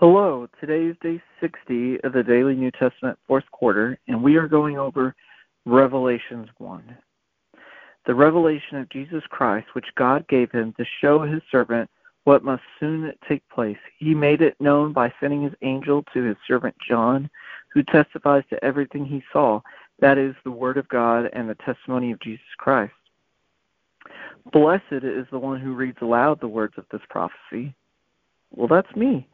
Hello, today is day 60 of the Daily New Testament fourth quarter, and we are going over Revelations 1. The revelation of Jesus Christ, which God gave him to show his servant what must soon take place. He made it known by sending his angel to his servant John, who testifies to everything he saw. That is the word of God and the testimony of Jesus Christ. Blessed is the one who reads aloud the words of this prophecy. Well, that's me.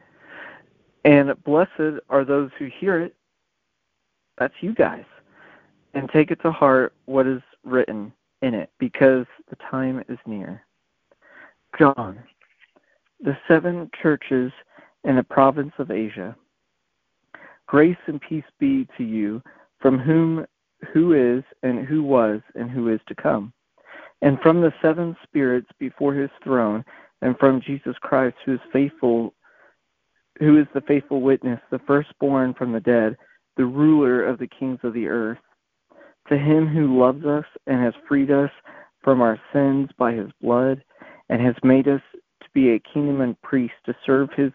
And blessed are those who hear it. That's you guys. And take it to heart what is written in it, because the time is near. John, the seven churches in the province of Asia. Grace and peace be to you from whom who is and who was and who is to come. And from the seven spirits before his throne, and from Jesus Christ who is faithful who is the faithful witness, the firstborn from the dead, the ruler of the kings of the earth. To him who loves us and has freed us from our sins by his blood, and has made us to be a kingdom and priest to serve his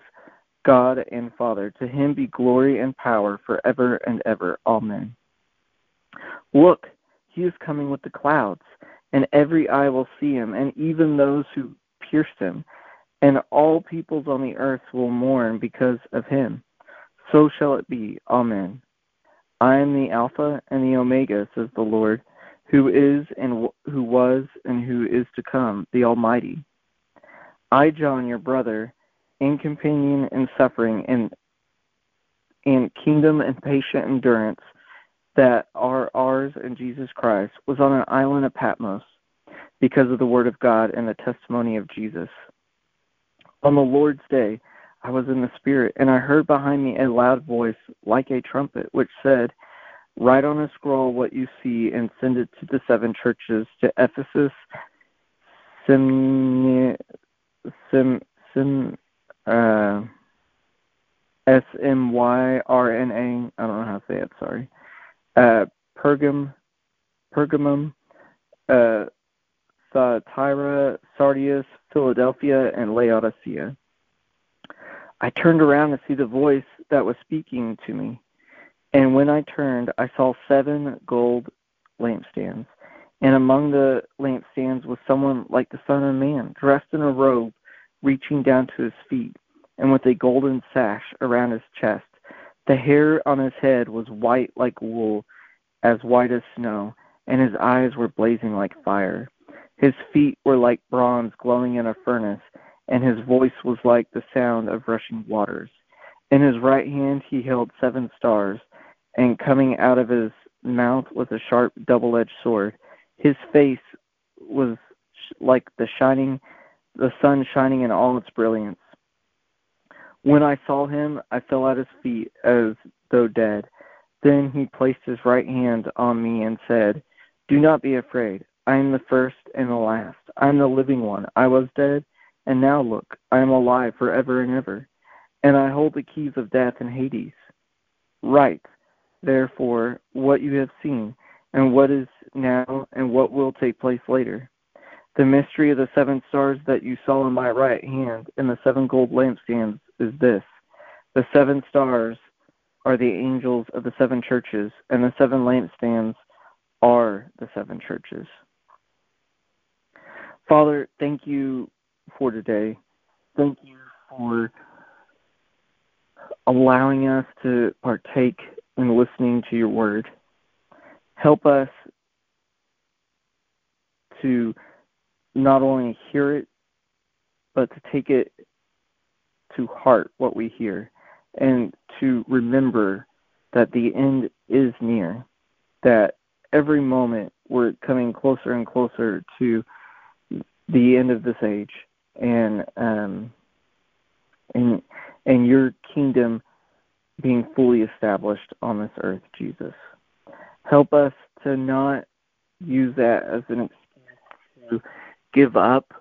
God and Father. To him be glory and power forever and ever. Amen. Look, he is coming with the clouds, and every eye will see him, and even those who pierced him and all peoples on the earth will mourn because of him. So shall it be. Amen. I am the Alpha and the Omega, says the Lord, who is and who was and who is to come, the Almighty. I, John, your brother, in companion in suffering and in kingdom and patient endurance that are ours in Jesus Christ, was on an island of Patmos because of the word of God and the testimony of Jesus. On the Lord's day, I was in the Spirit, and I heard behind me a loud voice like a trumpet, which said, Write on a scroll what you see and send it to the seven churches to Ephesus, Sim, Sim, Sim, uh, S M Y R N A. I don't know how to say it. Sorry. Uh, Pergam, Pergamum, uh, Thyatira, Sardis, Philadelphia, and Laodicea. I turned around to see the voice that was speaking to me. And when I turned, I saw seven gold lampstands. And among the lampstands was someone like the Son of Man, dressed in a robe reaching down to his feet, and with a golden sash around his chest. The hair on his head was white like wool, as white as snow, and his eyes were blazing like fire. His feet were like bronze glowing in a furnace, and his voice was like the sound of rushing waters. In his right hand he held seven stars, and coming out of his mouth was a sharp double edged sword. His face was like the shining the sun shining in all its brilliance. When I saw him, I fell at his feet as though dead. Then he placed his right hand on me and said, Do not be afraid. I am the first and the last. I am the living one. I was dead, and now look, I am alive forever and ever, and I hold the keys of death and Hades. Write, therefore, what you have seen, and what is now, and what will take place later. The mystery of the seven stars that you saw in my right hand and the seven gold lampstands is this the seven stars are the angels of the seven churches, and the seven lampstands are the seven churches. Father, thank you for today. Thank you for allowing us to partake in listening to your word. Help us to not only hear it, but to take it to heart what we hear and to remember that the end is near, that every moment we're coming closer and closer to the end of this age and um, and and your kingdom being fully established on this earth, Jesus. Help us to not use that as an excuse to give up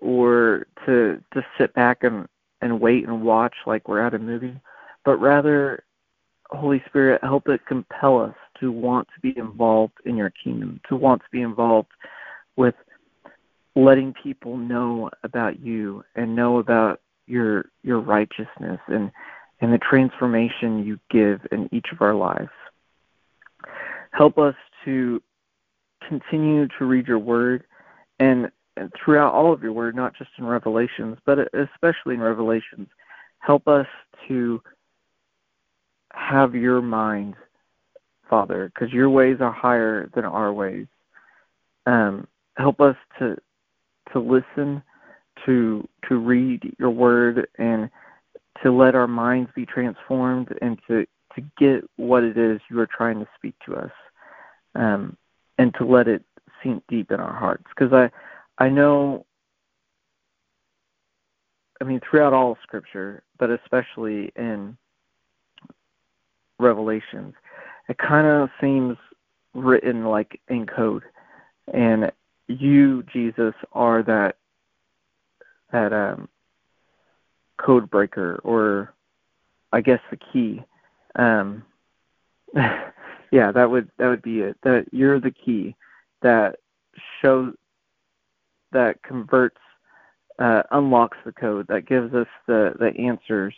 or to to sit back and, and wait and watch like we're at a movie, but rather Holy Spirit, help it compel us to want to be involved in your kingdom, to want to be involved with letting people know about you and know about your your righteousness and and the transformation you give in each of our lives. Help us to continue to read your word and, and throughout all of your word, not just in Revelations, but especially in Revelations. Help us to have your mind, Father, because your ways are higher than our ways. Um, help us to to listen, to to read your word, and to let our minds be transformed, and to to get what it is you are trying to speak to us, um, and to let it sink deep in our hearts. Because I I know. I mean, throughout all Scripture, but especially in Revelations, it kind of seems written like in code, and you, Jesus, are that that um, code breaker, or I guess the key. Um, yeah, that would that would be it. That you're the key that shows that converts, uh, unlocks the code that gives us the the answers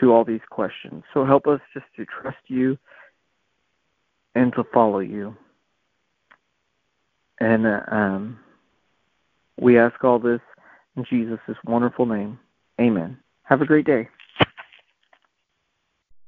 to all these questions. So help us just to trust you and to follow you. And uh, um, we ask all this in Jesus' wonderful name. Amen. Have a great day.